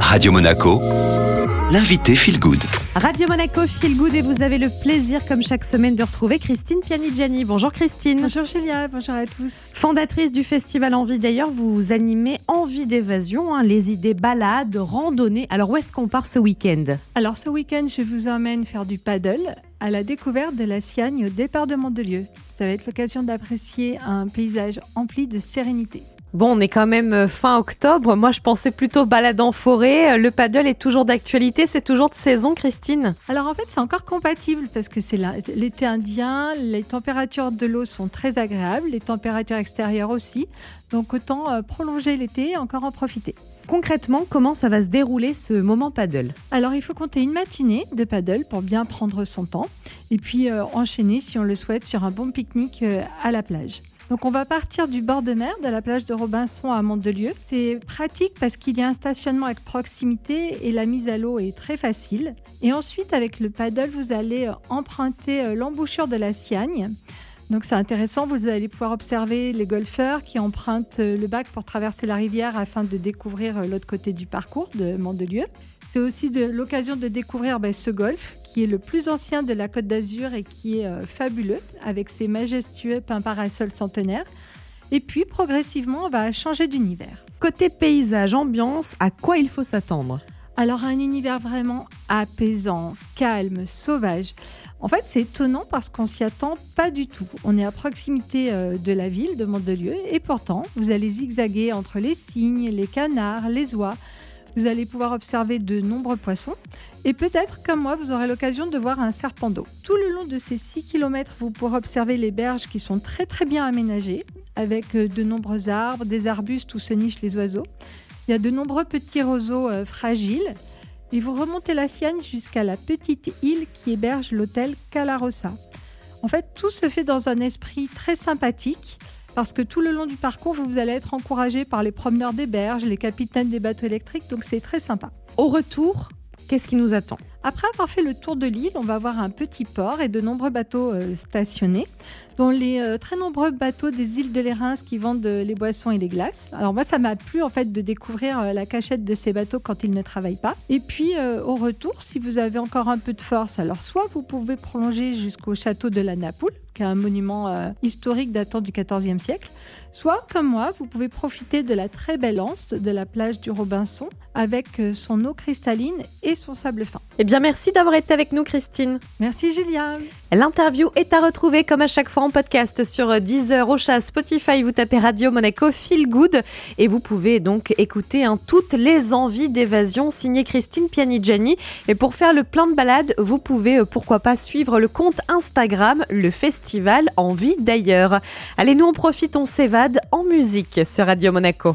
Radio Monaco, l'invité Feel Good. Radio Monaco Feel Good et vous avez le plaisir, comme chaque semaine, de retrouver Christine Pianigiani. Bonjour Christine. Bonjour Julia, bonjour à tous. Fondatrice du festival Envie d'ailleurs, vous animez Envie d'évasion, hein, les idées balades, randonnées. Alors où est-ce qu'on part ce week-end? Alors ce week-end, je vous emmène faire du paddle à la découverte de la Siagne au départ de Mandelieu. Ça va être l'occasion d'apprécier un paysage empli de sérénité. Bon, on est quand même euh, fin octobre. Moi, je pensais plutôt balade en forêt. Euh, le paddle est toujours d'actualité. C'est toujours de saison, Christine Alors en fait, c'est encore compatible parce que c'est l'été indien. Les températures de l'eau sont très agréables, les températures extérieures aussi. Donc autant euh, prolonger l'été et encore en profiter. Concrètement, comment ça va se dérouler ce moment paddle? Alors, il faut compter une matinée de paddle pour bien prendre son temps et puis enchaîner, si on le souhaite, sur un bon pique-nique à la plage. Donc on va partir du bord de mer, de la plage de Robinson à Mandelieu. C'est pratique parce qu'il y a un stationnement avec proximité et la mise à l'eau est très facile. Et ensuite avec le paddle, vous allez euh, emprunter euh, l'embouchure de la Siagne. Donc c'est intéressant, vous allez pouvoir observer les golfeurs qui empruntent euh, le bac pour traverser la rivière afin de découvrir l'autre côté du parcours de Mandelieu. C'est aussi l'occasion de découvrir ben, ce golfe qui est le plus ancien de la Côte d'Azur et qui est euh, fabuleux avec ses majestueux pins parasols centenaires. Et puis progressivement, on va changer d'univers. Côté paysage, ambiance, à quoi il faut s'attendre? Alors un univers vraiment apaisant, calme, sauvage. En fait, c'est étonnant parce qu'on s'y attend pas du tout. On est à proximité euh, de la ville de Mandelieu et pourtant, vous allez zigzaguer entre les cygnes, les canards, les oies. Vous allez pouvoir observer de nombreux poissons et peut-être, comme moi, vous aurez l'occasion de voir un serpent d'eau. Tout le long de ces 6 km, vous pourrez observer les berges qui sont très très bien aménagées avec euh, de nombreux arbres, des arbustes où se nichent les oiseaux. Il y a de nombreux petits roseaux euh, fragiles. Et vous remontez la Sienne jusqu'à la petite île qui héberge l'hôtel Calarossa. En fait, tout se fait dans un esprit très sympathique parce que tout le long du parcours, vous allez être encouragé par les promeneurs des berges, les capitaines des bateaux électriques, donc c'est très sympa. Au retour, qu'est-ce qui nous attend? Après avoir fait le tour de l'île, on va voir un petit port et de nombreux bateaux euh, stationnés, dont les euh, très nombreux bateaux des îles de l'Érins qui vendent euh, les boissons et les glaces. Alors moi, ça m'a plu en fait de découvrir la cachette de ces bateaux quand ils ne travaillent pas. Et puis au retour, si vous avez encore un peu de force, alors soit vous pouvez prolonger jusqu'au château de la Napoule, qui est un monument historique datant du XIVe siècle, soit comme moi, vous pouvez profiter de la très belle anse de la plage du Robinson avec son eau cristalline et son sable fin. Eh bien, merci d'avoir été avec nous, Christine. Merci, Julia. L'interview est à retrouver comme à chaque fois en podcast sur Deezer, Ocha, Spotify. Vous tapez Radio Monaco Feel Good et vous pouvez donc écouter hein, toutes les envies d'évasion signées Christine Pianigiani. Et pour faire le plein de balades, vous pouvez euh, pourquoi pas suivre le compte Instagram, le festival Envie d'ailleurs. Allez, nous on profite, on s'évade en musique sur Radio Monaco.